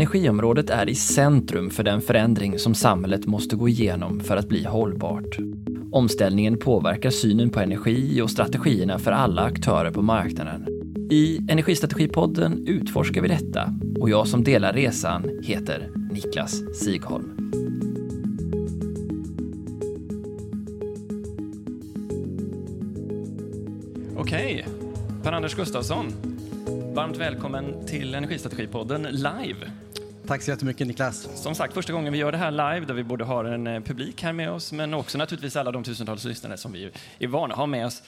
Energiområdet är i centrum för den förändring som samhället måste gå igenom för att bli hållbart. Omställningen påverkar synen på energi och strategierna för alla aktörer på marknaden. I Energistrategipodden utforskar vi detta och jag som delar resan heter Niklas Sigholm. Okej, Per-Anders Gustafsson. Varmt välkommen till Energistrategipodden live. Tack så jättemycket Niklas. Som sagt, första gången vi gör det här live där vi både har en eh, publik här med oss men också naturligtvis alla de tusentals lyssnare som vi är vana att ha med oss.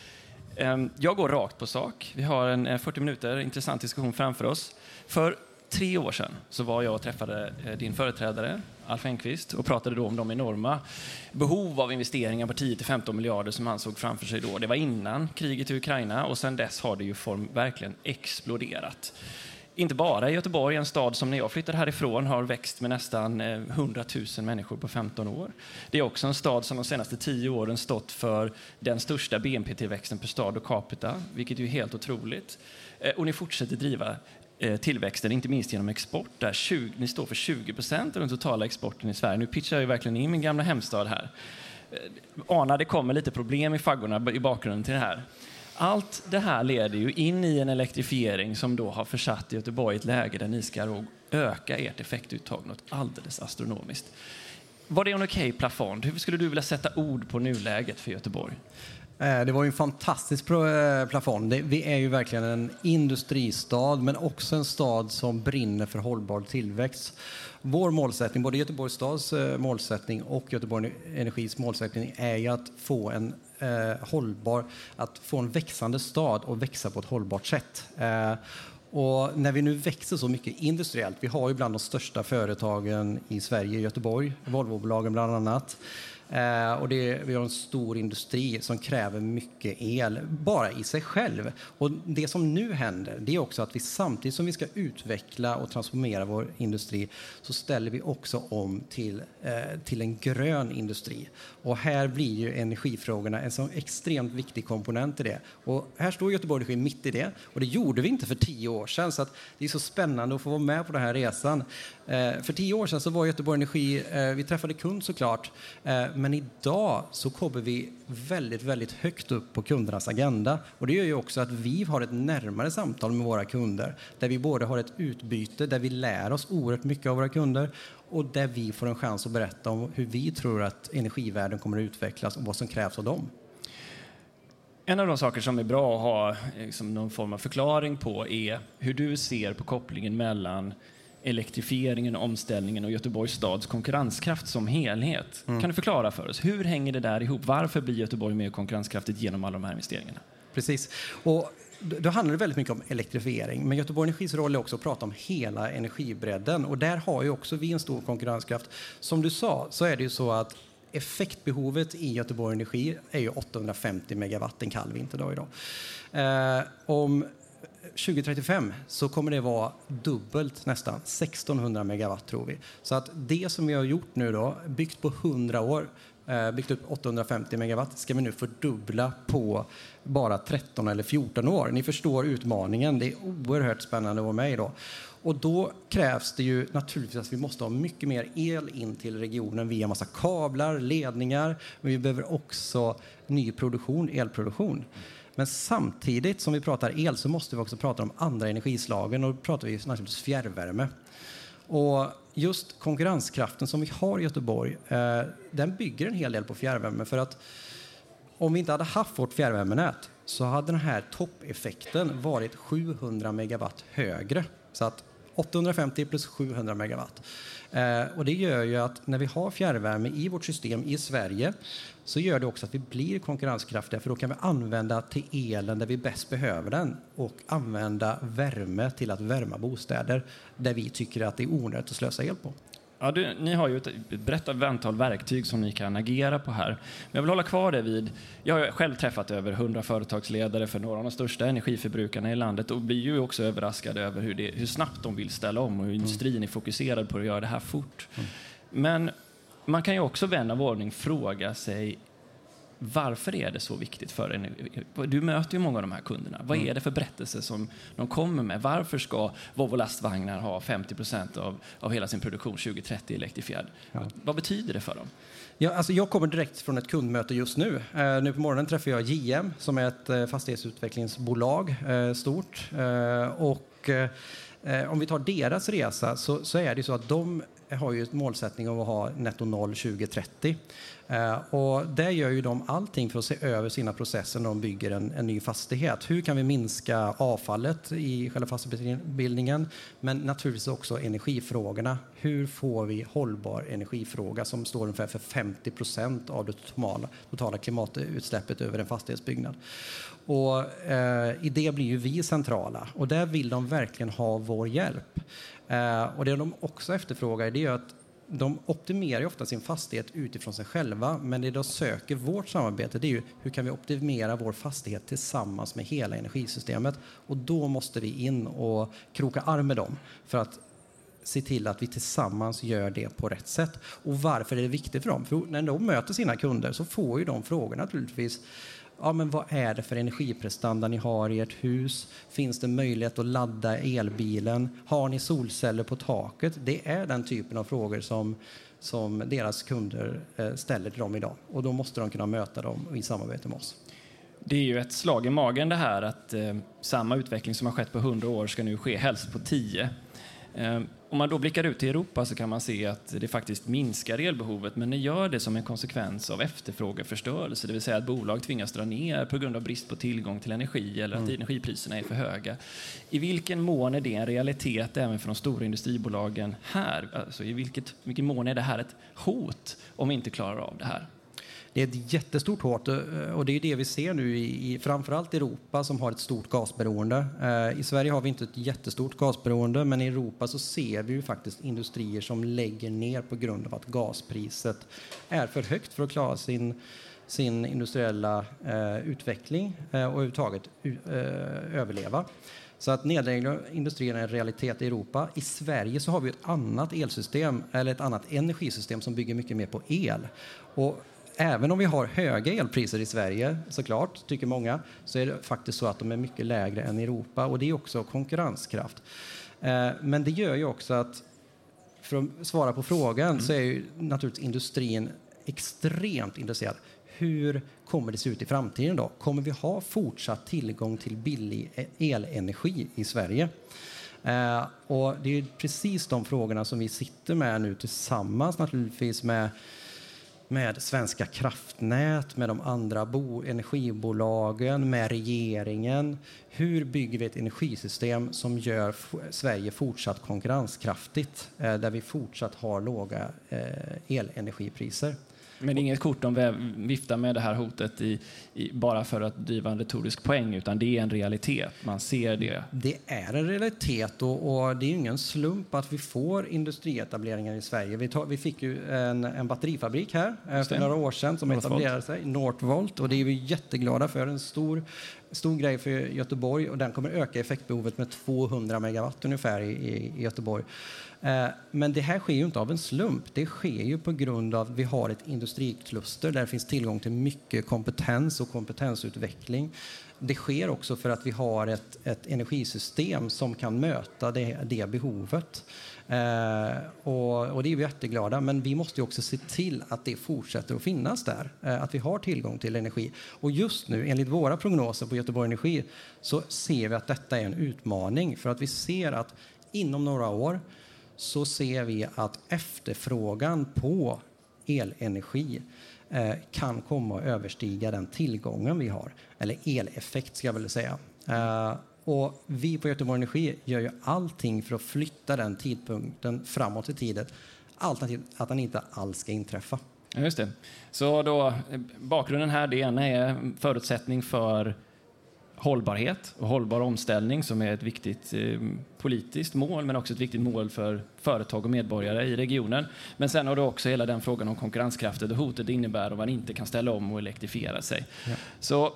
Ehm, jag går rakt på sak. Vi har en eh, 40 minuter intressant diskussion framför oss. För tre år sedan så var jag och träffade eh, din företrädare Alf Engqvist och pratade då om de enorma behov av investeringar på 10-15 miljarder som han såg framför sig då. Det var innan kriget i Ukraina och sedan dess har det ju form verkligen exploderat. Inte bara i Göteborg, en stad som när jag flyttade härifrån har växt med nästan eh, 100 000 människor på 15 år. Det är också en stad som de senaste 10 åren stått för den största BNP-tillväxten per stad och capita, vilket är helt otroligt. Eh, och ni fortsätter driva eh, tillväxten, inte minst genom export. Där 20, ni står för 20 procent av den totala exporten i Sverige. Nu pitchar jag verkligen in min gamla hemstad här. Anar Ana, det kommer lite problem i faggorna i bakgrunden till det här. Allt det här leder ju in i en elektrifiering som då har försatt Göteborg i ett läge där ni ska öka ert effektuttag något alldeles astronomiskt. Var det en okej okay plafond? Hur skulle du vilja sätta ord på nuläget för Göteborg? Eh, det var ju en fantastisk eh, plafond. Vi är ju verkligen en industristad, men också en stad som brinner för hållbar tillväxt. Vår målsättning, både Göteborgs stads eh, målsättning och Göteborg Energis målsättning, är ju att få en eh, hållbar, att få en växande stad och växa på ett hållbart sätt. Eh, och när vi nu växer så mycket industriellt, vi har ju bland de största företagen i Sverige, i Göteborg, Volvobolagen bland annat. Eh, och det, vi har en stor industri som kräver mycket el bara i sig själv. Och det som nu händer det är också att vi samtidigt som vi ska utveckla och transformera vår industri så ställer vi också om till, eh, till en grön industri. Och här blir ju energifrågorna en så extremt viktig komponent i det. Och här står Göteborg Energi mitt i det. Och det gjorde vi inte för tio år sedan. Så det är så spännande att få vara med på den här resan. Eh, för tio år sedan så var Göteborg Energi, eh, vi träffade kund såklart, eh, men idag så kommer vi väldigt, väldigt högt upp på kundernas agenda. Och det gör ju också att vi har ett närmare samtal med våra kunder, där vi både har ett utbyte, där vi lär oss oerhört mycket av våra kunder och där vi får en chans att berätta om hur vi tror att energivärlden kommer att utvecklas och vad som krävs av dem. En av de saker som är bra att ha liksom, någon form av förklaring på är hur du ser på kopplingen mellan elektrifieringen, omställningen och Göteborgs stads konkurrenskraft som helhet. Mm. Kan du förklara för oss, hur hänger det där ihop? Varför blir Göteborg mer konkurrenskraftigt genom alla de här investeringarna? Precis. Och då handlar det väldigt mycket om elektrifiering. Men Göteborg Energis roll är också att prata om hela energibredden. Och där har ju också vi en stor konkurrenskraft. Som du sa så är det ju så att effektbehovet i Göteborg Energi är ju 850 megawatt en kall vinterdag idag. Eh, om 2035 så kommer det vara dubbelt nästan, 1600 megawatt tror vi. Så att det som vi har gjort nu då, byggt på 100 år, eh, byggt upp 850 megawatt, ska vi nu fördubbla på bara 13 eller 14 år. Ni förstår utmaningen, det är oerhört spännande att vara med i då. Och då krävs det ju naturligtvis att vi måste ha mycket mer el in till regionen via massa kablar, ledningar, men vi behöver också ny produktion, elproduktion. Men samtidigt som vi pratar el så måste vi också prata om andra energislagen och då pratar vi naturligtvis fjärrvärme. Och just konkurrenskraften som vi har i Göteborg, eh, den bygger en hel del på fjärrvärme för att om vi inte hade haft vårt fjärrvärmenät så hade den här toppeffekten varit 700 megawatt högre. Så att 850 plus 700 megawatt. Eh, och det gör ju att när vi har fjärrvärme i vårt system i Sverige så gör det också att vi blir konkurrenskraftiga för då kan vi använda till elen där vi bäst behöver den och använda värme till att värma bostäder där vi tycker att det är onödigt att slösa el på. Ja, du, ni har ju ett brett antal verktyg som ni kan agera på här. Men jag vill hålla kvar det vid... Jag har själv träffat över 100 företagsledare för några av de största energiförbrukarna i landet och blir ju också överraskad över hur, det, hur snabbt de vill ställa om och hur industrin är fokuserad på att göra det här fort. Mm. Men man kan ju också vän av ordning fråga sig Varför är det så viktigt för en? Du möter ju många av de här kunderna. Vad är det för berättelser som de kommer med? Varför ska Volvo lastvagnar ha 50 procent av, av hela sin produktion 2030 elektrifierad? Ja. Vad betyder det för dem? Ja, alltså jag kommer direkt från ett kundmöte just nu. Uh, nu på morgonen träffar jag JM som är ett uh, fastighetsutvecklingsbolag, uh, stort. och Eh, om vi tar deras resa så, så är det så att de har ju ett målsättning om att ha netto noll 2030. Eh, och där gör ju de allting för att se över sina processer när de bygger en, en ny fastighet. Hur kan vi minska avfallet i själva fastighetsbildningen? Men naturligtvis också energifrågorna. Hur får vi hållbar energifråga som står ungefär för 50 procent av det totala, totala klimatutsläppet över en fastighetsbyggnad? Och eh, i det blir ju vi centrala och där vill de verkligen ha vår hjälp. Eh, och det de också efterfrågar det är att de optimerar ju ofta sin fastighet utifrån sig själva, men det de söker vårt samarbete det är ju hur kan vi optimera vår fastighet tillsammans med hela energisystemet? Och då måste vi in och kroka arm med dem för att se till att vi tillsammans gör det på rätt sätt. Och varför är det viktigt för dem? För när de möter sina kunder så får ju de frågor naturligtvis ja, men vad är det för energiprestanda ni har i ert hus? Finns det möjlighet att ladda elbilen? Har ni solceller på taket? Det är den typen av frågor som, som deras kunder eh, ställer till dem idag. Och då måste de kunna möta dem i samarbete med oss. Det är ju ett slag i magen det här att eh, samma utveckling som har skett på 100 år ska nu ske helst på 10. Eh, om man då blickar ut i Europa så kan man se att det faktiskt minskar elbehovet, men det gör det som en konsekvens av efterfrågeförstörelse, det vill säga att bolag tvingas dra ner på grund av brist på tillgång till energi eller att mm. energipriserna är för höga. I vilken mån är det en realitet även för de stora industribolagen här? Alltså i vilket, vilken mån är det här ett hot om vi inte klarar av det här? Det är ett jättestort hot eh, och det är det vi ser nu i, i framförallt Europa som har ett stort gasberoende. Eh, I Sverige har vi inte ett jättestort gasberoende men i Europa så ser vi ju faktiskt industrier som lägger ner på grund av att gaspriset är för högt för att klara sin sin industriella eh, utveckling eh, och överhuvudtaget eh, överleva. Så att nedläggning av industrin är en realitet i Europa. I Sverige så har vi ett annat elsystem, eller ett annat energisystem som bygger mycket mer på el. Och även om vi har höga elpriser i Sverige, såklart, tycker många, så är det faktiskt så att de är mycket lägre än i Europa och det är också konkurrenskraft. Eh, men det gör ju också att, för att svara på frågan, mm. så är ju naturligtvis industrin extremt intresserad. Hur kommer det se ut i framtiden då? Kommer vi ha fortsatt tillgång till billig e- elenergi i Sverige? Eh, och det är precis de frågorna som vi sitter med nu tillsammans naturligtvis med med Svenska kraftnät, med de andra bo, energibolagen, med regeringen. Hur bygger vi ett energisystem som gör Sverige fortsatt konkurrenskraftigt, eh, där vi fortsatt har låga eh, elenergipriser? Men det är inget kort de viftar med det här hotet i, i, bara för att driva en retorisk poäng, utan det är en realitet. Man ser det. Det är en realitet och, och det är ingen slump att vi får industrietableringar i Sverige. Vi, tar, vi fick ju en, en batterifabrik här eh, för några år sedan som Northvolt. etablerade sig, Northvolt, och det är vi jätteglada för. En stor, stor grej för Göteborg och den kommer öka effektbehovet med 200 megawatt ungefär i, i Göteborg. Eh, men det här sker ju inte av en slump. Det sker ju på grund av att vi har ett industrikluster där det finns tillgång till mycket kompetens och kompetensutveckling. Det sker också för att vi har ett, ett energisystem som kan möta det, det behovet. Eh, och, och, det är vi jätteglada, men vi måste också se till att det fortsätter att finnas där, eh, att vi har tillgång till energi. Och just nu, enligt våra prognoser på Göteborg Energi, så ser vi att detta är en utmaning för att vi ser att inom några år så ser vi att efterfrågan på elenergi eh, kan komma att överstiga den tillgången vi har. Eller eleffekt, ska jag väl säga. Eh, och vi på Göteborg Energi gör ju allting för att flytta den tidpunkten framåt i tiden. Alternativt att den inte alls ska inträffa. Just det. Så då, eh, bakgrunden här, det ena är förutsättning för hållbarhet och hållbar omställning som är ett viktigt eh, politiskt mål men också ett viktigt mål för företag och medborgare i regionen. Men sen har du också hela den frågan om konkurrenskraften och hotet det innebär om man inte kan ställa om och elektrifiera sig. Ja. Så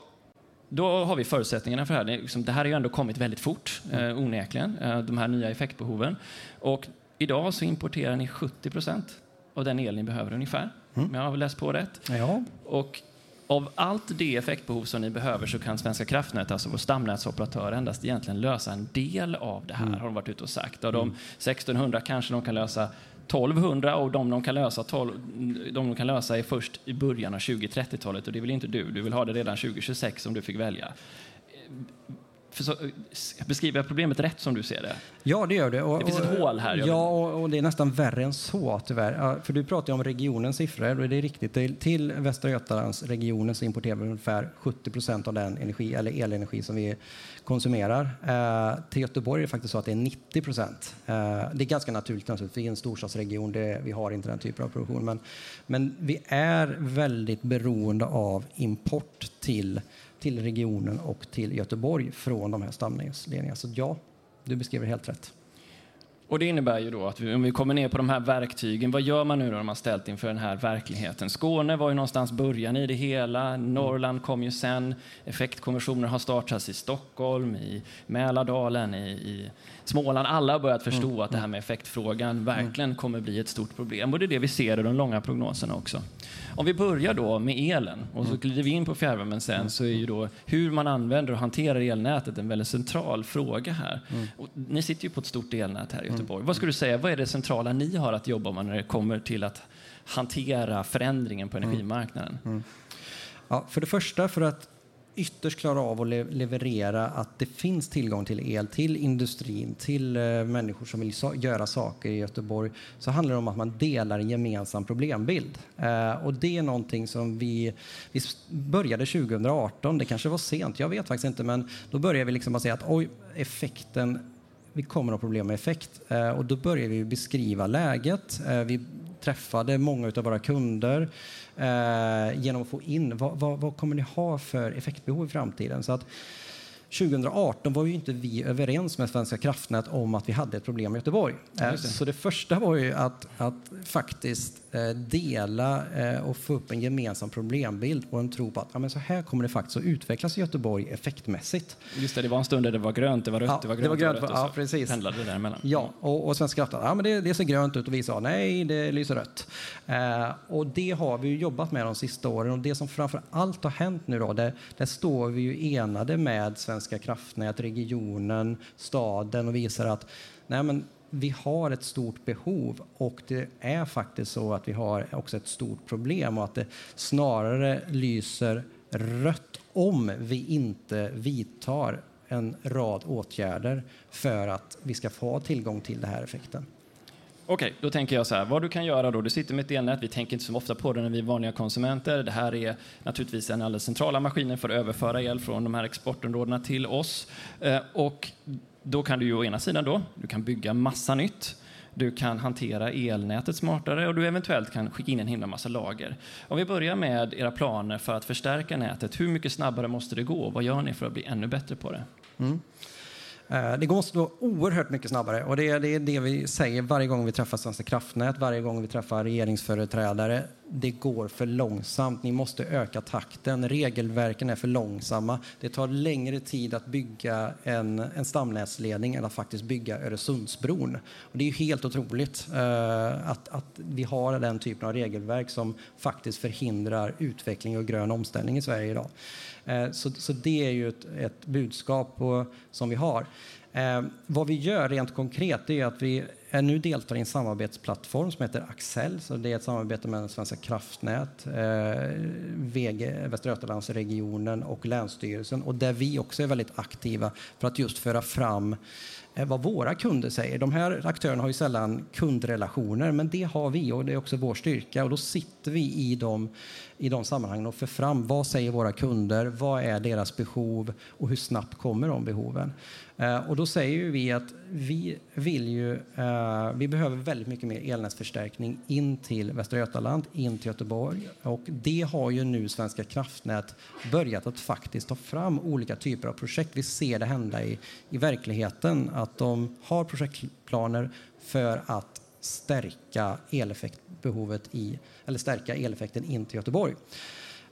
då har vi förutsättningarna för det här. Det, liksom, det här har ju ändå kommit väldigt fort, eh, onekligen, eh, de här nya effektbehoven. Och idag så importerar ni 70 procent av den el ni behöver ungefär, mm. om jag har läst på rätt. Ja. Och av allt det effektbehov som ni behöver så kan Svenska kraftnät, alltså vår stamnätsoperatör, endast egentligen lösa en del av det här, mm. har de varit ute och sagt. Av de 1600 kanske de kan lösa 1200 och de de kan lösa, 12, de de kan lösa är först i början av 2030-talet och det vill inte du. Du vill ha det redan 2026 om du fick välja. Beskriver jag problemet rätt som du ser det? Ja, det gör det. Och, det finns ett hål här. Ja, och, och, det är nästan värre än så tyvärr. För du pratar ju om regionens siffror och det är riktigt. Till Västra Götalandsregionen så importerar vi ungefär 70 procent av den energi, eller elenergi som vi konsumerar. Eh, till Göteborg är det faktiskt så att det är 90 procent. Eh, det är ganska naturligt naturligtvis. Vi är en storstadsregion, det, vi har inte den typen av produktion. Men, men vi är väldigt beroende av import till till regionen och till Göteborg från de här stamledningarna. Så ja, du beskriver helt rätt. Och det innebär ju då att vi, om vi kommer ner på de här verktygen, vad gör man nu när man har ställt inför den här verkligheten? Skåne var ju någonstans början i det hela, Norrland kom ju sen, effektkonversioner har startats i Stockholm, i Mälardalen, i, i Småland. Alla har börjat förstå mm. att det här med effektfrågan verkligen kommer bli ett stort problem och det är det vi ser i de långa prognoserna också. Om vi börjar då med elen och så mm. glider vi in på fjärrvärmen sen mm. så är ju då hur man använder och hanterar elnätet en väldigt central fråga här. Mm. Ni sitter ju på ett stort elnät här i Göteborg. Vad skulle du säga, vad är det centrala ni har att jobba med när det kommer till att hantera förändringen på energimarknaden? Mm. Ja, för det första, för att ytterst klara av att leverera att det finns tillgång till el till industrin, till uh, människor som vill so göra saker i Göteborg, så handlar det om att man delar en gemensam problembild. Uh, och det är någonting som vi, vi började 2018, det kanske var sent, jag vet faktiskt inte, men då började vi liksom att säga att oj, effekten vi kommer att ha problem med effekt. Uh, och då började vi beskriva läget. vi träffade många av våra kunder eh, genom att få in vad, vad, vad, kommer ni ha för effektbehov i framtiden. Så att 2018 var ju inte vi överens med Svenska kraftnät om att vi hade ett problem i Göteborg. Eh, så det första var ju att, att faktiskt Eh, dela eh, och få upp en gemensam problembild och en tro på att ja, men så här kommer det faktiskt att utvecklas i Göteborg effektmässigt. Just det, det var en stund där det var grönt, det var rött, ja, det var grönt, det var grönt, det var rött, ja, precis. pendlade det däremellan. Ja, och, och Svenska kraftnät, ja men det, det ser grönt ut och vi sa nej, det lyser rött. Eh, och det har vi jobbat med de sista åren och det som framför allt har hänt nu då, där, där står vi ju enade med Svenska kraftnät, regionen, staden och visar att nej men vi har ett stort behov och det är faktiskt så att vi har också ett stort problem och att det snarare lyser rött om vi inte vidtar en rad åtgärder för att vi ska få tillgång till den här effekten. Okej, då tänker jag så här, vad du kan göra då, du sitter med ett elnät, vi tänker inte så ofta på det när vi är vanliga konsumenter. Det här är naturligtvis en alldeles centrala maskinen för att överföra el från de här exportområdena till oss. Eh, och då kan du ju å ena sidan då, du kan bygga massa nytt. Du kan hantera elnätet smartare och du eventuellt kan skicka in en himla massa lager. Om vi börjar med era planer för att förstärka nätet, hur mycket snabbare måste det gå? Vad gör ni för att bli ännu bättre på det? Mm. Eh, det går så oerhört mycket snabbare och det är, det är det vi säger varje gång vi träffar Svenska kraftnät, varje gång vi träffar regeringsföreträdare. Det går för långsamt, ni måste öka takten, regelverken är för långsamma. Det tar längre tid att bygga en, en stamnätsledning än att faktiskt bygga Öresundsbron. Och det är helt otroligt eh, att, att vi har den typen av regelverk som faktiskt förhindrar utveckling och grön omställning i Sverige idag. Eh, så, så det är ju ett, ett budskap på, som vi har. Eh, vad vi gör rent konkret är att vi är nu deltar i en samarbetsplattform som heter Axel. Så det är ett samarbete mellan Svenska kraftnät, eh, VG, Västra Götalandsregionen och Länsstyrelsen och där vi också är väldigt aktiva för att just föra fram eh, vad våra kunder säger. De här aktörerna har ju sällan kundrelationer, men det har vi och det är också vår styrka. Och då sitter vi i de, i de sammanhangen och för fram vad säger våra kunder, vad är deras behov och hur snabbt kommer de behoven. Eh, och då säger vi att vi vill ju, eh, vi behöver väldigt mycket mer elnätsförstärkning in till Västra Götaland, in till Göteborg. Och det har ju nu Svenska kraftnät börjat att faktiskt ta fram olika typer av projekt. Vi ser det hända i, i verkligheten, att de har projektplaner för att stärka eleffekt eleffektbehovet i, eller stärka eleffekten in till Göteborg.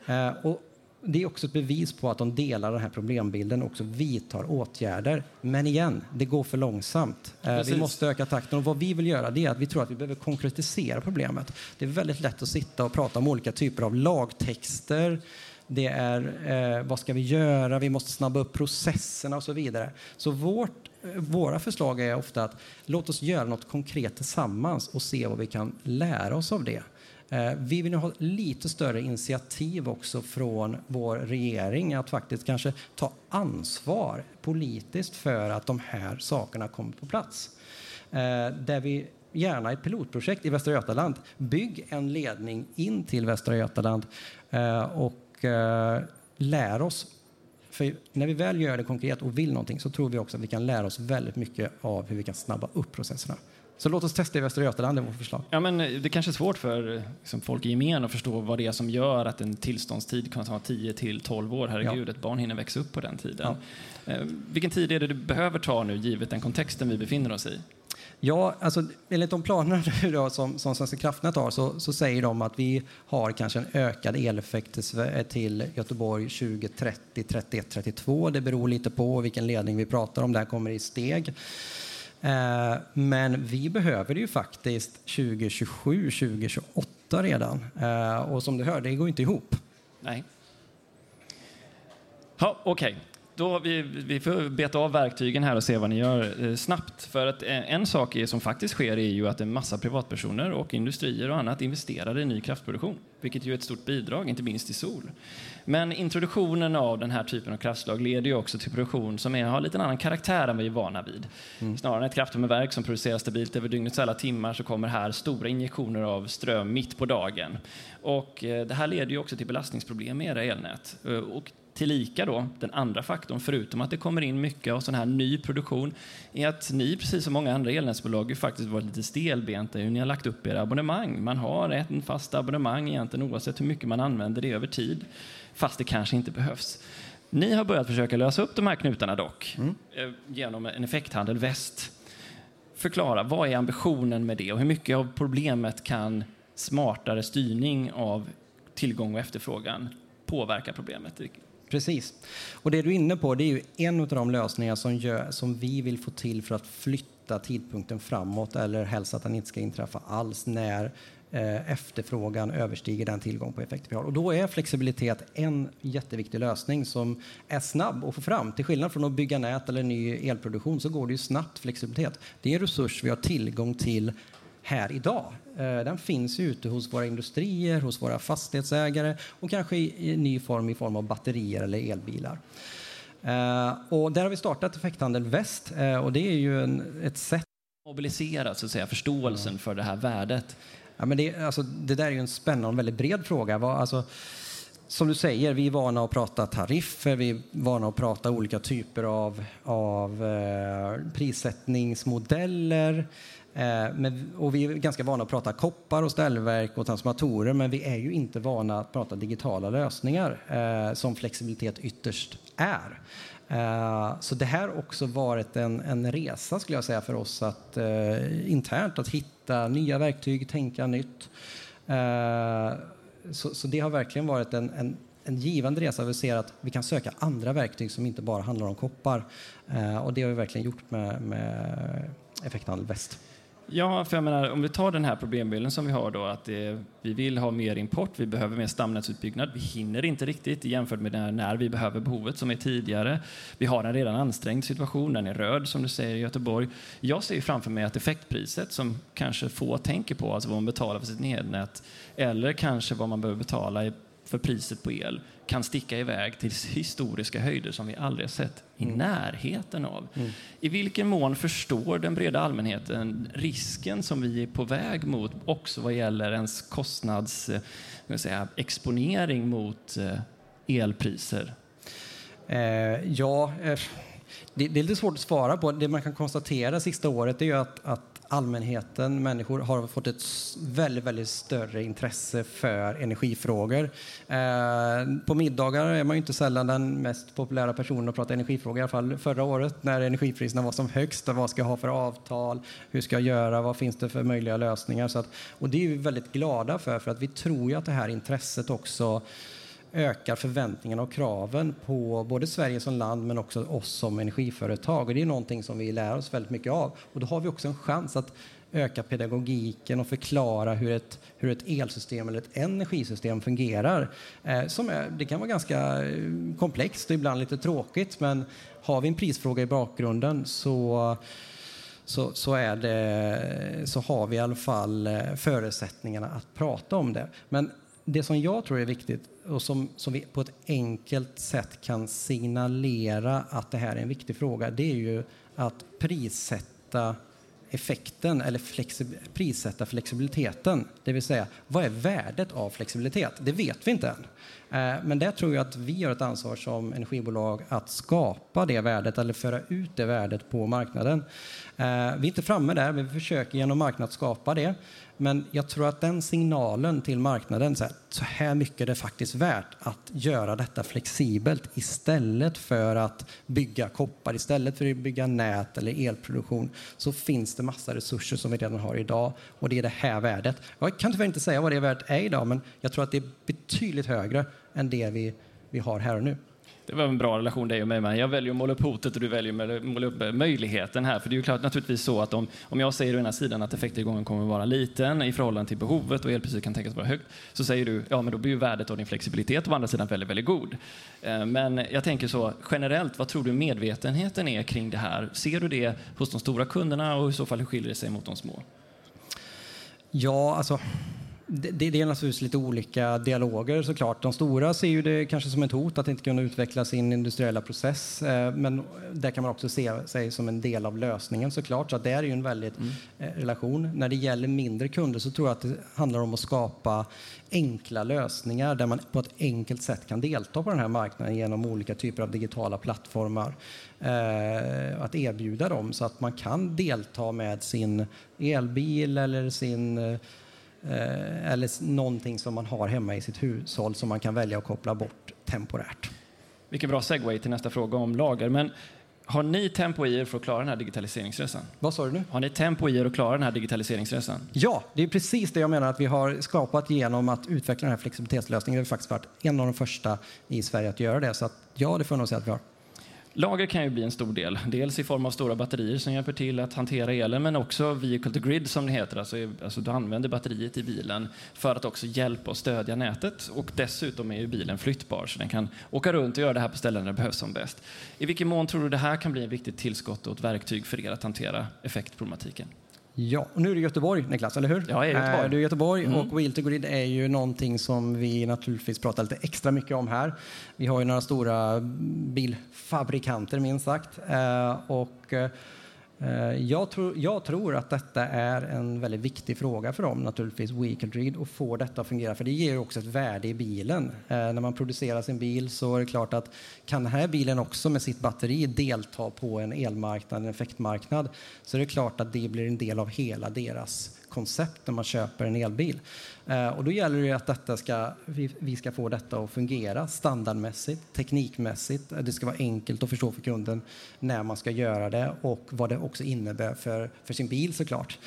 Eh, och det är också ett bevis på att de delar den här problembilden och också vidtar åtgärder. Men igen, det går för långsamt. Eh, Precis. Vi måste öka takten och vad vi vill göra det är att vi tror att vi behöver konkretisera problemet. Det är väldigt lätt att sitta och prata om olika typer av lagtexter, det är eh, vad ska vi göra, vi måste snabba upp processerna och så vidare. Så vårt, eh, våra förslag är ofta att låt oss göra något konkret tillsammans och se vad vi kan lära oss av det. Eh, vi vill ha lite större initiativ också från vår regering att faktiskt kanske ta ansvar politiskt för att de här sakerna kommer på plats. Eh, där vi gärna ett pilotprojekt i Västra Götaland. Bygg en ledning in till Västra Götaland eh, lär oss för när vi väl gör det konkret och vill någonting så tror vi också att vi kan lära oss väldigt mycket av hur vi kan snabba upp processerna. Så låt oss testa i Västra Götaland, det är vårt förslag. Ja, men eh, det kanske är svårt för liksom, folk i gemen att förstå vad det är som gör att en tillståndstid kan ta 10 till 12 år. Herregud, ja. ett barn hinner växa upp på den tiden. Ja. Eh, vilken tid är det du behöver ta nu, givet den kontexten vi befinner oss i? Ja, alltså, enligt de planer då, som, som Svenska kraftnät har så, så, säger de att vi har kanske en ökad eleffekt till, till Göteborg 2030, 31, 32. Det beror lite på vilken ledning vi pratar om. Det här kommer i steg. Eh, men vi behöver det ju faktiskt 2027, 2028 redan. Eh, och som du hör, det går inte ihop. Nej. Ja, Okej, okay. Då vi, vi får beta av verktygen här och se vad ni gör eh, snabbt. För att en sak är, som faktiskt sker är ju att en massa privatpersoner och industrier och annat investerar i ny kraftproduktion, vilket ju är ett stort bidrag, inte minst i sol. Men introduktionen av den här typen av kraftslag leder ju också till produktion som är, har lite annan karaktär än vi är vana vid. Mm. Snarare än ett kraftvärmeverk som producerar stabilt över dygnets alla timmar så kommer här stora injektioner av ström mitt på dagen. Och eh, det här leder ju också till belastningsproblem i era elnät. Eh, och Tillika då, den andra faktorn, förutom att det kommer in mycket av sån här ny produktion, är att ni, precis som många andra elnätsbolag, ju faktiskt varit lite stelbenta i hur ni har lagt upp era abonnemang. Man har en fast abonnemang egentligen oavsett hur mycket man använder det över tid, fast det kanske inte behövs. Ni har börjat försöka lösa upp de här knutarna dock, mm. Eh, genom en effekthandel väst. Förklara, vad är ambitionen med det och hur mycket av problemet kan smartare styrning av tillgång och efterfrågan påverka problemet? Precis. Och det du är inne på det är ju en av de lösningar som, gör, som vi vill få till för att flytta tidpunkten framåt eller helst att den inte ska inträffa alls när eh, efterfrågan överstiger den tillgång på effekt vi har. Och då är flexibilitet en jätteviktig lösning som är snabb att få fram. Till skillnad från att bygga nät eller ny elproduktion så går det ju snabbt flexibilitet. Det är en resurs vi har tillgång till här idag. Eh, den finns ute hos våra industrier, hos våra fastighetsägare och kanske i ny form i form av batterier eller elbilar. Eh, och där har vi startat Effekthandel Väst eh, och det är ju en, ett sätt att mobilisera så att säga, förståelsen för det här värdet. Ja, men det, alltså, det där är ju en spännande och väldigt bred fråga. Vad, alltså, som du säger, vi är vana att prata tariffer, vi är vana att prata olika typer av, av eh, prissättningsmodeller. Eh, men, och vi är ganska vana att prata koppar och ställverk och transformatorer men vi är ju inte vana att prata digitala lösningar eh, som flexibilitet ytterst är. Eh, så det här har också varit en, en resa skulle jag säga för oss att eh, internt att hitta nya verktyg, tänka nytt. Eh, så, så, det har verkligen varit en, en en givande resa. Vi ser att vi kan söka andra verktyg som inte bara handlar om koppar. Eh, och det har vi verkligen gjort med, med Effekthandel Väst. Ja, för jag menar, om vi tar den här problembilden som vi har då, att det, vi vill ha mer import, vi behöver mer stamnätsutbyggnad, vi hinner inte riktigt jämfört med när, när vi behöver behovet som är tidigare. Vi har en redan ansträngd situation, den är röd som du säger i Göteborg. Jag ser framför mig att effektpriset, som kanske få tänker på, alltså vad man betalar för sitt nednät, eller kanske vad man behöver betala för priset på el, kan sticka iväg till historiska höjder som vi aldrig sett i mm. närheten av. Mm. I vilken mån förstår den breda allmänheten risken som vi är på väg mot också vad gäller ens kostnads säga, exponering mot eh, elpriser? Eh, ja, eh, det, det, är lite svårt att svara på. Det man kan konstatera sista året är ju att, att allmänheten, människor, har fått ett väldigt, väldigt större intresse för energifrågor. Eh, på middagar är man ju inte sällan den mest populära personen att prata energifrågor, i alla fall förra året när energipriserna var som högst. Vad ska jag ha för avtal? Hur ska jag göra? Vad finns det för möjliga lösningar? Så att, och det är vi väldigt glada för, för att vi tror ju att det här intresset också ökar förväntningarna och kraven på både Sverige som land men också oss som energiföretag. Och det är någonting som vi lär oss väldigt mycket av. Och då har vi också en chans att öka pedagogiken och förklara hur ett, hur ett elsystem eller ett energisystem fungerar. Eh, som är, det kan vara ganska eh, komplext och ibland lite tråkigt men har vi en prisfråga i bakgrunden så så, så, är det, så har vi i alla fall eh, förutsättningarna att prata om det. Men det som jag tror är viktigt och som, som vi på ett enkelt sätt kan signalera att det här är en viktig fråga, det är ju att prissätta effekten eller flexib prissätta flexibiliteten. Det vill säga, vad är värdet av flexibilitet? Det vet vi inte än. Eh, men där tror jag att vi har ett ansvar som energibolag att skapa det värdet eller föra ut det värdet på marknaden. Eh, vi är inte framme där, men vi försöker genom marknad skapa det. Men jag tror att den signalen till marknaden, så här, så här mycket är det faktiskt värt att göra detta flexibelt istället för att bygga koppar, istället för att bygga nät eller elproduktion, så finns det massa resurser som vi redan har idag och det är det här värdet. Jag kan tyvärr inte säga vad det värdet är idag, men jag tror att det är betydligt högre än det vi, vi har här och nu. Det var en bra relation dig och mig med. Jag väljer att måla upp hotet och du väljer att måla upp möjligheten här. För det är ju klart naturligtvis så att om, om jag säger å ena sidan att effekttillgången kommer att vara liten i förhållande till behovet och elpriset kan tänkas vara högt, så säger du ja men då blir ju värdet av din flexibilitet å andra sidan väldigt, väldigt god. Eh, men jag tänker så generellt, vad tror du medvetenheten är kring det här? Ser du det hos de stora kunderna och i så fall hur skiljer det sig mot de små? Ja, alltså det, det, är naturligtvis lite olika dialoger såklart. De stora ser ju det kanske som ett hot att inte kunna utveckla sin industriella process. Eh, men där kan man också se sig som en del av lösningen såklart. Så det är ju en väldigt mm. Eh, relation. När det gäller mindre kunder så tror jag att det handlar om att skapa enkla lösningar där man på ett enkelt sätt kan delta på den här marknaden genom olika typer av digitala plattformar. Eh, att erbjuda dem så att man kan delta med sin elbil eller sin Eh, eller någonting som man har hemma i sitt hushåll som man kan välja att koppla bort temporärt. Vilken bra segway till nästa fråga om lager. Men har ni tempo i er för att klara den här digitaliseringsresan? Vad sa du nu? Har ni tempo i er att klara den här digitaliseringsresan? Ja, det är precis det jag menar att vi har skapat genom att utveckla den här flexibilitetslösningen. Vi har faktiskt varit en av de första i Sverige att göra det. Så att, ja, det får jag nog säga att vi har. Lager kan ju bli en stor del, dels i form av stora batterier som hjälper till att hantera elen, men också vehicle to grid som det heter, alltså, alltså du använder batteriet i bilen för att också hjälpa och stödja nätet och dessutom är ju bilen flyttbar så den kan åka runt och göra det här på ställen där det behövs som bäst. I vilken mån tror du det här kan bli ett viktigt tillskott och ett verktyg för er att hantera effektproblematiken? Ja, och nu är du Göteborg, Niklas, eller hur? Ja, jag är i Göteborg. Äh, du är Göteborg mm. och Wheel to Grid är ju någonting som vi naturligtvis pratar lite extra mycket om här. Vi har ju några stora bilfabrikanter, minst sagt. Äh, och Eh, Eh, jag tror, jag tror, att detta är en väldigt viktig fråga för dem, naturligtvis, Weekend och få detta att fungera, för det ger också ett värde i bilen. Eh, när man producerar sin bil så är det klart att kan den här bilen också med sitt batteri delta på en elmarknad, en effektmarknad, så är det klart att det blir en del av hela deras koncept när man köper en elbil. Eh, och då gäller det att detta ska, vi, ska få detta att fungera standardmässigt, teknikmässigt. Det ska vara enkelt att förstå för kunden när man ska göra det och vad det också innebär för, för sin bil såklart.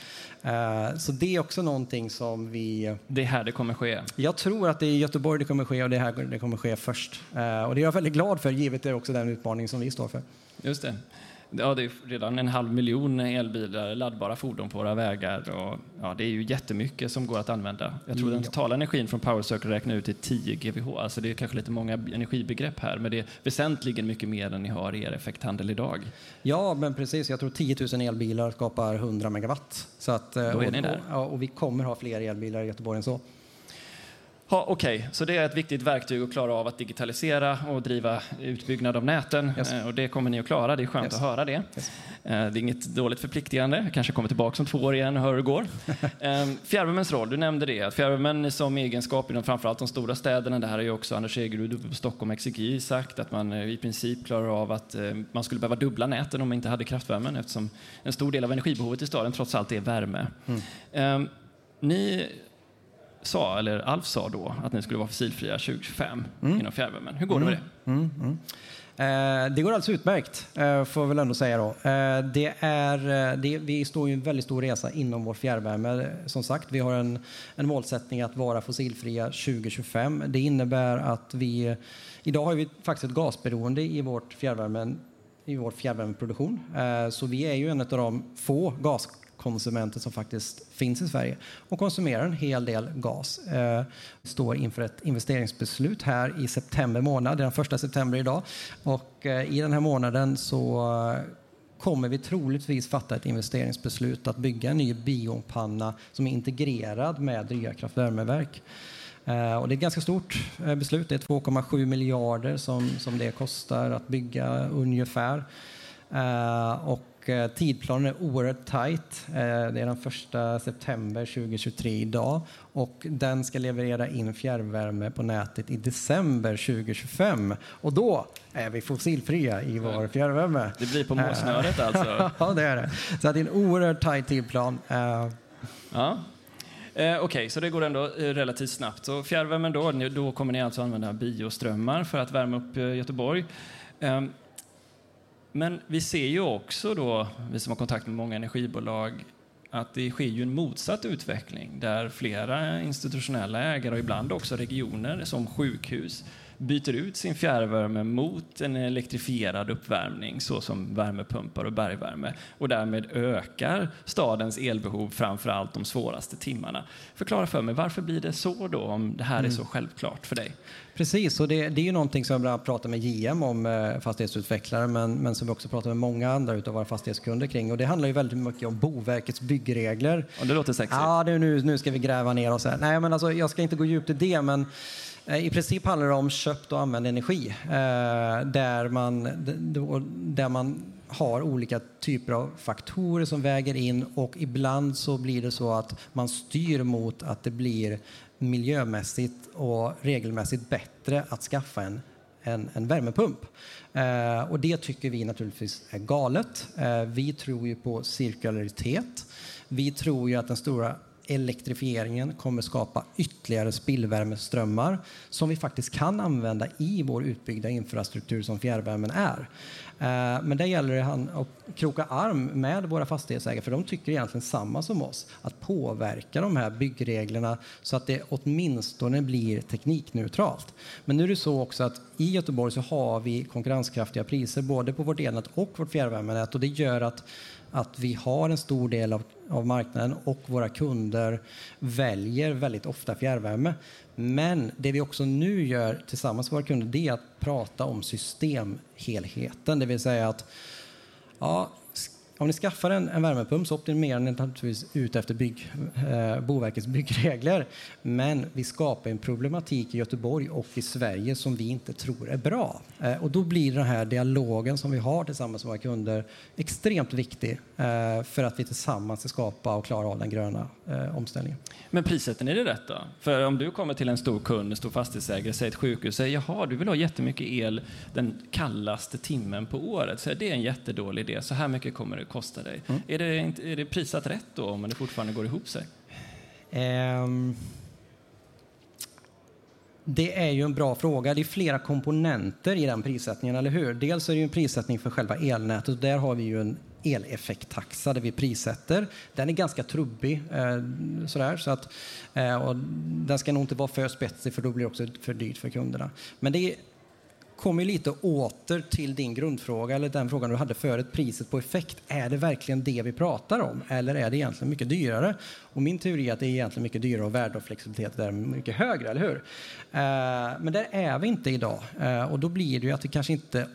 Eh, så det är också någonting som vi... Det är här det kommer ske? Jag tror att det är i Göteborg det kommer ske och det är här det kommer ske först. Eh, och det är jag väldigt glad för, givet det är också den utmaning som vi står för. Just det. Ja, det är redan en halv miljon elbilar, laddbara fordon på våra vägar. Och, ja, det är ju jättemycket som går att använda. Jag tror den totala energin från Power Circle räknar ut till 10 GWh. Alltså det är kanske lite många energibegrepp här, men det är väsentligen mycket mer än ni har i er effekthandel idag. Ja, men precis. Jag tror 10 000 elbilar skapar 100 megawatt. Så att, Då är ni där. Och, och vi kommer ha fler elbilar i Göteborg än så. Ha, Okej, okay. så det är ett viktigt verktyg att klara av att digitalisera och driva utbyggnad av näten. Yes. Eh, och det kommer ni att klara, det är skönt yes. att höra det. Yes. Eh, det är inget dåligt förpliktigande, jag kanske kommer tillbaka om två år igen och hör hur det går. Ehm, fjärrvärmens roll, du nämnde det, att fjärrvärmen som egenskap inom framförallt de stora städerna, det här har ju också Anders Egerud uppe på Stockholm Exergi sagt, att man eh, i princip klarar av att man skulle behöva dubbla näten om man inte hade kraftvärmen eftersom en stor del av energibehovet i staden trots allt är värme. Mm. Ehm, ni sa, eller Alf sa då, att ni skulle vara fossilfria 2025 mm. inom fjärrvärmen. Hur går det med mm. det? Mm, mm. Eh, det går alldeles utmärkt, eh, får jag väl ändå säga. Då. Eh, det är, eh, det, vi står i en väldigt stor resa inom vår fjärrvärme. Som sagt, vi har en, en målsättning att vara fossilfria 2025. Det innebär att vi... Idag har vi faktiskt ett gasberoende i vårt fjärrvärme, i vår fjärrvärmeproduktion. Eh, så vi är ju en av de få gas konsumenter som faktiskt finns i Sverige och konsumerar en hel del gas. Eh, står inför ett investeringsbeslut här i september månad, det är den första september idag. Och eh, i den här månaden så eh, kommer vi troligtvis fatta ett investeringsbeslut att bygga en ny biopanna som är integrerad med Drya kraftvärmeverk. Eh, och det är ett ganska stort eh, beslut. Det är 2,7 miljarder som, som det kostar att bygga ungefär. Och och tidplanen är oerhört tajt. Det är den 1 september 2023 idag och den ska leverera in fjärrvärme på nätet i december 2025. Och då är vi fossilfria i vår fjärrvärme. Det blir på målsnöret alltså? ja, det är det. Så det är en oerhört tajt tidplan. Ja. Eh, Okej, okay, så det går ändå eh, relativt snabbt. Så fjärrvärmen då, då kommer ni alltså använda bioströmmar för att värma upp eh, Göteborg. Men vi ser ju också då, vi som har kontakt med många energibolag, att det sker ju en motsatt utveckling där flera institutionella ägare och ibland också regioner som sjukhus byter ut sin fjärrvärme mot en elektrifierad uppvärmning såsom värmepumpar och bergvärme och därmed ökar stadens elbehov framför allt de svåraste timmarna. Förklara för mig, varför blir det så då om det här mm. är så självklart för dig? Precis, och det, det är ju någonting som jag bland pratar med JM om, eh, fastighetsutvecklare, men, men som vi också pratar med många andra av våra fastighetskunder kring. Och det handlar ju väldigt mycket om Boverkets byggregler. Och det låter sexigt. Ja, det, nu, nu ska vi gräva ner oss här. Nej, men alltså, jag ska inte gå djupt i det, men Eh, I princip handlar det om köpt och använd energi eh, där man, där man har olika typer av faktorer som väger in och ibland så blir det så att man styr mot att det blir miljömässigt och regelmässigt bättre att skaffa en, en, en värmepump. Eh, och det tycker vi naturligtvis är galet. Eh, vi tror ju på cirkularitet. Vi tror ju att den stora elektrifieringen kommer skapa ytterligare spillvärmeströmmar som vi faktiskt kan använda i vår utbyggda infrastruktur som fjärrvärmen är. Eh, men där gäller det att kroka arm med våra fastighetsägare för de tycker egentligen samma som oss. Att påverka de här byggreglerna så att det åtminstone blir teknikneutralt. Men nu är det så också att i Göteborg så har vi konkurrenskraftiga priser både på vårt elnät och vårt fjärrvärmenät och det gör att att vi har en stor del av, av marknaden och våra kunder väljer väldigt ofta fjärrvärme. Men det vi också nu gör tillsammans med våra kunder det är att prata om systemhelheten, det vill säga att ja, om ni skaffar en, en värmepump så optimerar ni naturligtvis ut efter bygg, eh, Boverkets byggregler. Men vi skapar en problematik i Göteborg och i Sverige som vi inte tror är bra. Eh, och då blir den här dialogen som vi har tillsammans med våra kunder extremt viktig eh, för att vi tillsammans ska skapa och klara av den gröna eh, omställningen. Men prissätter ni det rätt då? För om du kommer till en stor kund, en stor fastighetsägare, säger ett sjukhus, säger jaha, du vill ha jättemycket el den kallaste timmen på året. Så det är en jättedålig idé, så här mycket kommer det kosta dig. Mm. Är, det, är det prissatt rätt då, om det fortfarande går ihop sig? Um, det är ju en bra fråga. Det är flera komponenter i den prissättningen, eller hur? Dels är det en prissättning för själva elnätet. Där har vi ju en eleffekttaxa där vi prissätter. Den är ganska trubbig, eh, sådär, så att, eh, och den ska nog inte vara för spetsig för då blir det också för dyrt för kunderna. Men det är kommer lite åter till din grundfråga, eller den frågan du hade förut, priset på effekt. Är det verkligen det vi pratar om, eller är det egentligen mycket dyrare? Och min teori är att det är egentligen mycket dyrare och värde och flexibilitet är mycket högre, eller hur? Eh, men där är vi inte idag, eh, och då blir det ju att vi kanske inte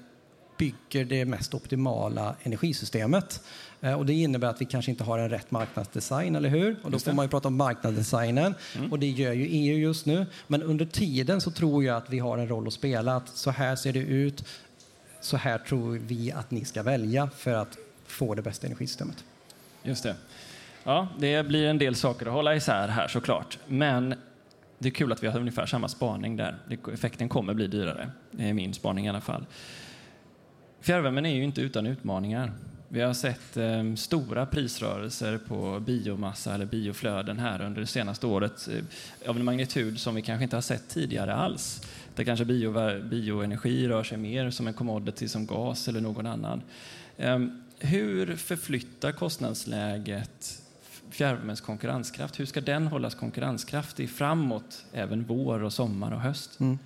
bygger det mest optimala energisystemet. Eh, och det innebär att vi kanske inte har en rätt marknadsdesign, eller hur? Och då får man ju prata om marknadsdesignen mm. och det gör ju EU just nu. Men under tiden så tror jag att vi har en roll att spela. Att så här ser det ut, så här tror vi att ni ska välja för att få det bästa energisystemet. Just det. Ja, det blir en del saker att hålla isär här såklart. Men det är kul att vi har ungefär samma spaning där. Effekten kommer bli dyrare. Det är min spaning i alla fall. Fjärrvärmen är ju inte utan utmaningar. Vi har sett eh, stora prisrörelser på biomassa eller bioflöden här under det senaste året eh, av en magnitud som vi kanske inte har sett tidigare alls. Där kanske bio, bioenergi rör sig mer som en commodity som gas eller någon annan. Eh, hur förflyttar kostnadsläget fjärrvärmens konkurrenskraft? Hur ska den hållas konkurrenskraftig framåt, även vår och sommar och höst? Mm.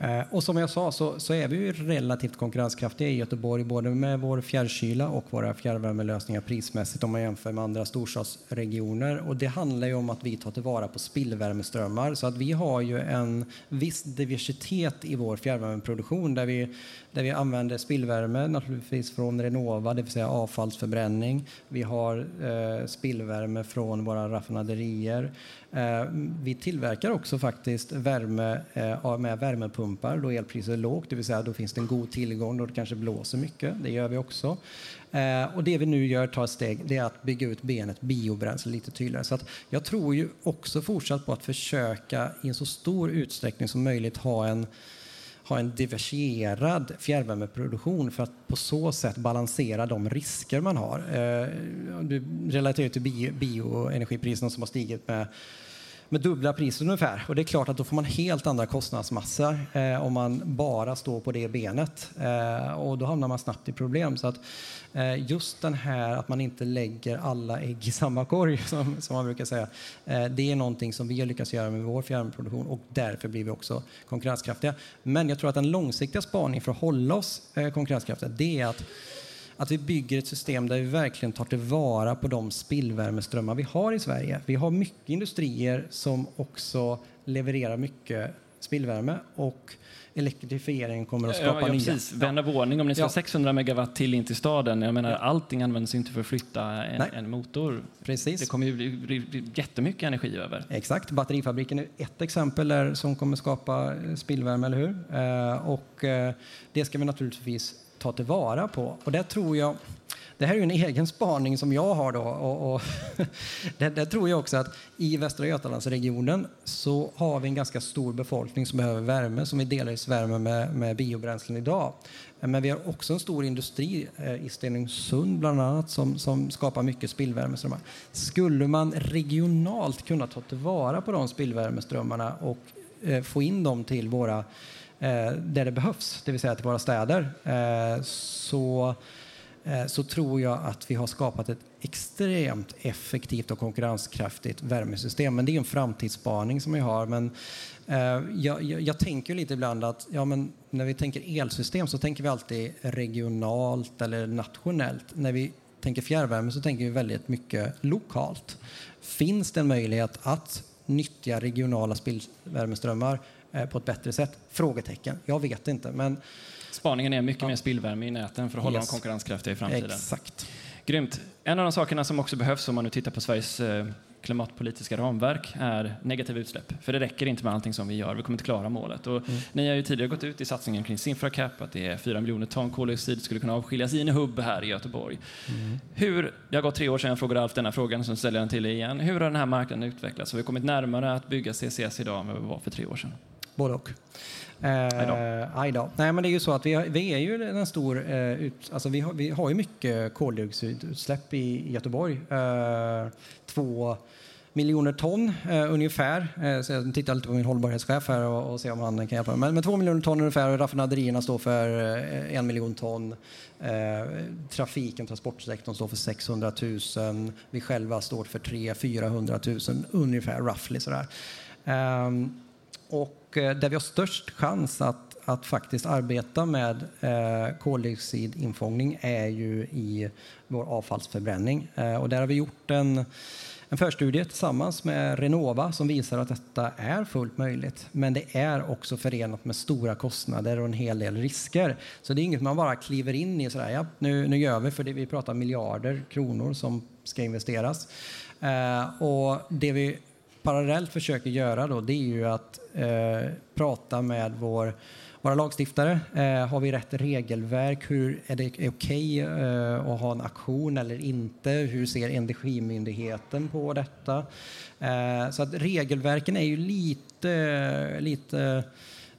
Eh, och som jag sa så, så, är vi ju relativt konkurrenskraftiga i Göteborg både med vår fjärrkyla och våra fjärrvärmelösningar prismässigt om man jämför med andra storstadsregioner. Och det handlar ju om att vi tar tillvara på spillvärmeströmmar så att vi har ju en viss diversitet i vår fjärrvärmeproduktion där vi, där vi använder spillvärme naturligtvis från Renova, det vill säga avfallsförbränning. Vi har eh, spillvärme från våra raffinaderier. Eh, vi tillverkar också faktiskt värme eh, med värmepumpar då elpriset är lågt, det vill säga då finns det en god tillgång då det kanske blåser mycket. Det gör vi också. Eh, och det vi nu gör, tar ett steg, det är att bygga ut benet biobränsle lite tydligare. Så att jag tror ju också fortsatt på att försöka i en så stor utsträckning som möjligt ha en ha en diversifierad fjärrvärmeproduktion för att på så sätt balansera de risker man har. Eh, du relaterar till bioenergipriserna som har stigit med med dubbla priser ungefär. Och det är klart att då får man helt andra kostnadsmassor eh, om man bara står på det benet. Eh, och då hamnar man snabbt i problem. Så att eh, just den här att man inte lägger alla ägg i samma korg, som, som man brukar säga, eh, det är någonting som vi har lyckats göra med vår fjärrvärmeproduktion och därför blir vi också konkurrenskraftiga. Men jag tror att den långsiktiga spaningen för att hålla oss eh, konkurrenskraftiga, det är att att vi bygger ett system där vi verkligen tar tillvara på de spillvärmeströmmar vi har i Sverige. Vi har mycket industrier som också levererar mycket spillvärme och elektrifieringen kommer att skapa ja, ja, nya. Precis. Vända våning, om ni ska ja. 600 megawatt till in till staden. Jag menar, allting används inte för att flytta en, en, motor. Precis. Det kommer ju bli, bli jättemycket energi över. Exakt. Batterifabriken är ett exempel där som kommer skapa spillvärme, eller hur? Eh, och eh, det ska vi naturligtvis ta tillvara på. Och där tror jag, det här är en egen spaning som jag har då. Och, och där, där, tror jag också att i Västra Götalandsregionen så har vi en ganska stor befolkning som behöver värme, som vi delar värme med, med biobränslen idag. Men vi har också en stor industri eh, i Stenungsund bland annat som, som skapar mycket spillvärmeströmmar. Skulle man regionalt kunna ta tillvara på de spillvärmeströmmarna och eh, få in dem till våra eh, Eh, där det behövs, det vill säga till våra städer, eh, så, eh, så tror jag att vi har skapat ett extremt effektivt och konkurrenskraftigt värmesystem. Men det är en framtidsspaning som vi har. Men, eh, jag, jag, jag, tänker lite ibland att ja, men när vi tänker elsystem så tänker vi alltid regionalt eller nationellt. När vi tänker fjärrvärme så tänker vi väldigt mycket lokalt. Finns det en möjlighet att nyttja regionala spillvärmeströmmar på ett bättre sätt? Frågetecken. Jag vet inte. Men... Spaningen är mycket ja. mer spillvärme i näten för att hålla yes. dem konkurrenskraftiga i framtiden. Exakt. Grymt. En av de sakerna som också behövs om man nu tittar på Sveriges eh, klimatpolitiska ramverk är negativa utsläpp. För det räcker inte med allting som vi gör. Vi kommer inte klara målet. Och mm. Ni har ju tidigare gått ut i satsningen kring Sinfracap att det är 4 miljoner ton koldioxid skulle kunna avskiljas i en hubb här i Göteborg. Mm. Hur, det har gått tre år sedan jag frågade Alf denna frågan, så ställer jag den till igen. Hur har den här marknaden utvecklats? Har vi kommit närmare att bygga CCS idag än vad vi var för tre år sedan? Både och. Eh, då. Nej, men det är ju så att vi, har, vi är ju en stor... Eh, ut, alltså vi, har, vi har ju mycket koldioxidutsläpp i Göteborg. Eh, två miljoner ton eh, ungefär. Eh, så jag tittar lite på min hållbarhetschef här och, och ser om han kan hjälpa mig. Men, men två miljoner ton ungefär och raffinaderierna står för eh, en miljon ton. Eh, trafiken, transportsektorn står för 600 000. Vi själva står för 300-400 000 ungefär, roughly sådär. Um, och Eh, där vi har störst chans att, att faktiskt arbeta med eh, koldioxidinfångning är ju i vår avfallsförbränning. Eh, och där har vi gjort en, en förstudie tillsammans med Renova som visar att detta är fullt möjligt. Men det är också förenat med stora kostnader och en hel del risker. Så det är inget man bara kliver in i sådär, ja, nu, nu gör vi, för det, vi pratar miljarder kronor som ska investeras. Eh, och det vi parallellt försöker göra då, det är ju att eh, prata med vår, våra lagstiftare. Eh, har vi rätt regelverk? Hur, är det okej okay, eh, att ha en aktion eller inte? Hur ser Energimyndigheten på detta? Eh, så att regelverken är ju lite, lite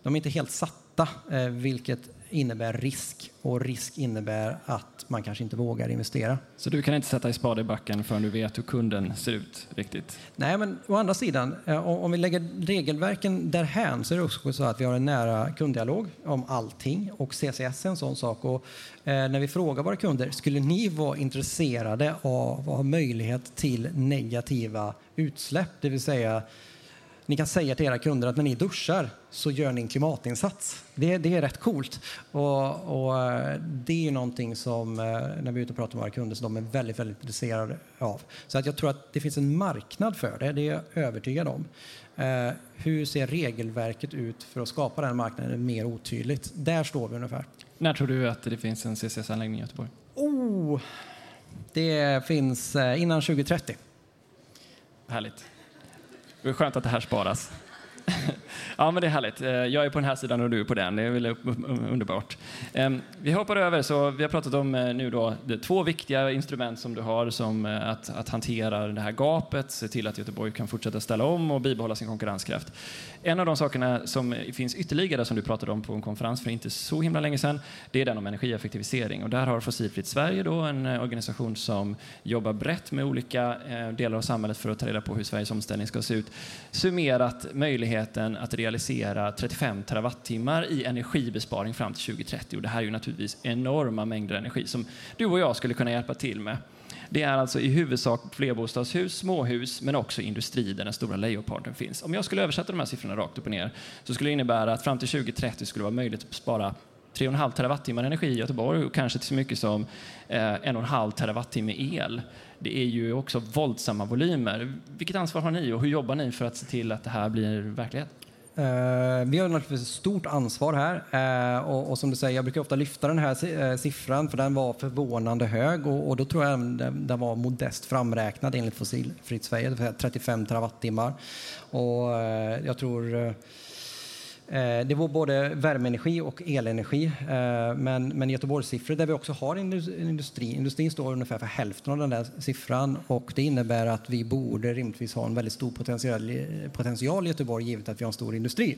de är inte helt satta, eh, vilket innebär risk och risk innebär att man kanske inte vågar investera. Så du kan inte sätta i spade i backen förrän du vet hur kunden ser ut riktigt? Nej, men å andra sidan, eh, om vi lägger regelverken därhän så är det också så att vi har en nära kunddialog om allting och CCS är en sån sak. Och, eh, när vi frågar våra kunder, skulle ni vara intresserade av att ha möjlighet till negativa utsläpp, det vill säga ni kan säga till era kunder att när ni duschar så gör ni en klimatinsats. Det, det är rätt coolt. Och, och eh, det är någonting som, eh, när vi är ute och pratar med våra kunder, så de är väldigt, väldigt intresserade av. Så att jag tror att det finns en marknad för det, det är jag övertygad om. Eh, hur ser regelverket ut för att skapa den marknaden mer otydligt? Där står vi ungefär. När tror du att det finns en CCS-anläggning i Göteborg? Oh, det finns eh, innan 2030. Härligt. Det är skönt att det här sparas ja, men det är härligt. Eh, jag är på den här sidan och du är på den. Det är väl underbart. Ehm, vi hoppar över, så vi har pratat om eh, nu då två viktiga instrument som du har som eh, att, att hantera det här gapet, se till att Göteborg kan fortsätta ställa om och bibehålla sin konkurrenskraft. En av de sakerna som finns ytterligare som du pratade om på en konferens för inte så himla länge sedan, det är den om energieffektivisering. Och där har Fossilfritt Sverige då en organisation som jobbar brett med olika delar av samhället för att ta reda på hur Sveriges omställning ska se ut, summerat möjligheten att realisera 35 terawattimmar i energibesparing fram till 2030. Och det här är ju naturligtvis enorma mängder energi som du och jag skulle kunna hjälpa till med. Det är alltså i huvudsak flerbostadshus, småhus, men också industri där den stora lejonparten finns. Om jag skulle översätta de här siffrorna rakt upp och ner så skulle det innebära att fram till 2030 skulle det vara möjligt att spara 3,5 terawattimmar energi i Göteborg och kanske till så mycket som eh, 1,5 terawattimme el. Det är ju också våldsamma volymer. Vilket ansvar har ni och hur jobbar ni för att se till att det här blir verklighet? Eh, vi har naturligtvis ett stort ansvar här. Eh, och, som du säger, jag brukar ofta lyfta den här eh, siffran för den var förvånande hög och, då tror jag den, den var modest framräknad enligt Fossilfritt Sverige, 35 terawattimmar. Och jag tror Eh, det var både värmeenergi och elenergi. Eh, men, men Göteborgssiffror där vi också har industri. Industrin står ungefär för hälften av den där siffran och det innebär att vi borde rimligtvis ha en väldigt stor potential, potential i Göteborg givet att vi har en stor industri.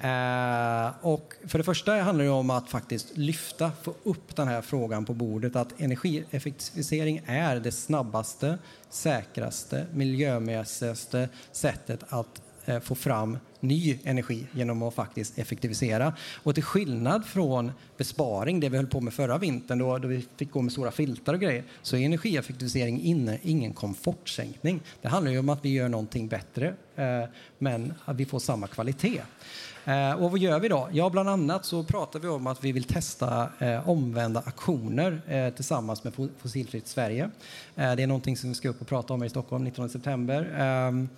Eh, och för det första handlar det om att faktiskt lyfta, få upp den här frågan på bordet att energieffektivisering är det snabbaste, säkraste, miljömässigaste sättet att få fram ny energi genom att faktiskt effektivisera. Och till skillnad från besparing, det vi höll på med förra vintern då, då vi fick gå med stora filtar och grejer, så är energieffektivisering inne, ingen komfortsänkning. Det handlar ju om att vi gör någonting bättre, eh, men att vi får samma kvalitet. Eh, och vad gör vi då? Ja, bland annat så pratar vi om att vi vill testa eh, omvända aktioner eh, tillsammans med Fossilfritt Sverige. Eh, det är någonting som vi ska upp och prata om i Stockholm 19 september. Ehm,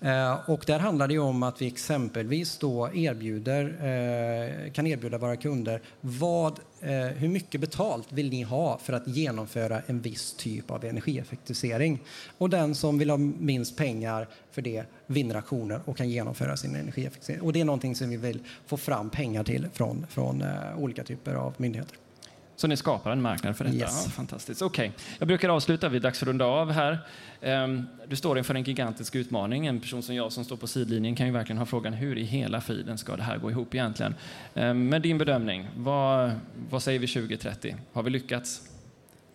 Eh, och där handlar det om att vi exempelvis då erbjuder, eh, kan erbjuda våra kunder vad, eh, hur mycket betalt vill ni ha för att genomföra en viss typ av energieffektivisering. Och den som vill ha minst pengar för det vinner aktioner och kan genomföra sin energieffektivisering. Och det är någonting som vi vill få fram pengar till från, från olika typer av myndigheter. Så ni skapar en marknad för detta? Yes. Ja, fantastiskt. Okay. Jag brukar avsluta, vi är dags att runda av här. Um, du står inför en gigantisk utmaning. En person som jag som står på sidlinjen kan ju verkligen ha frågan hur i hela friden ska det här gå ihop egentligen? Um, med din bedömning, vad, vad säger vi 2030? Har vi lyckats?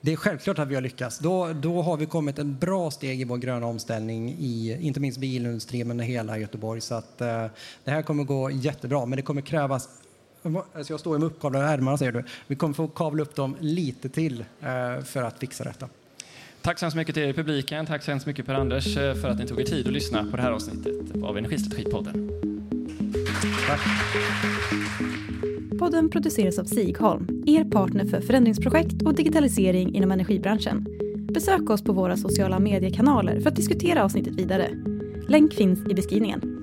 Det är självklart att vi har lyckats. Då, då har vi kommit en bra steg i vår gröna omställning i inte minst bilindustrin men i hela Göteborg. Så att, uh, det här kommer gå jättebra, men det kommer krävas Alltså jag står med uppkavlade ärmarna, säger du. Vi kommer få kavla upp dem lite till eh, för att fixa detta. Tack så hemskt mycket till er i publiken. Tack så hemskt mycket Per-Anders eh, för att ni tog er tid att lyssna på det här avsnittet av Energistrategipodden. Tack. Podden produceras av Sigholm, er partner för förändringsprojekt och digitalisering inom energibranschen. Besök oss på våra sociala mediekanaler för att diskutera avsnittet vidare. Länk finns i beskrivningen.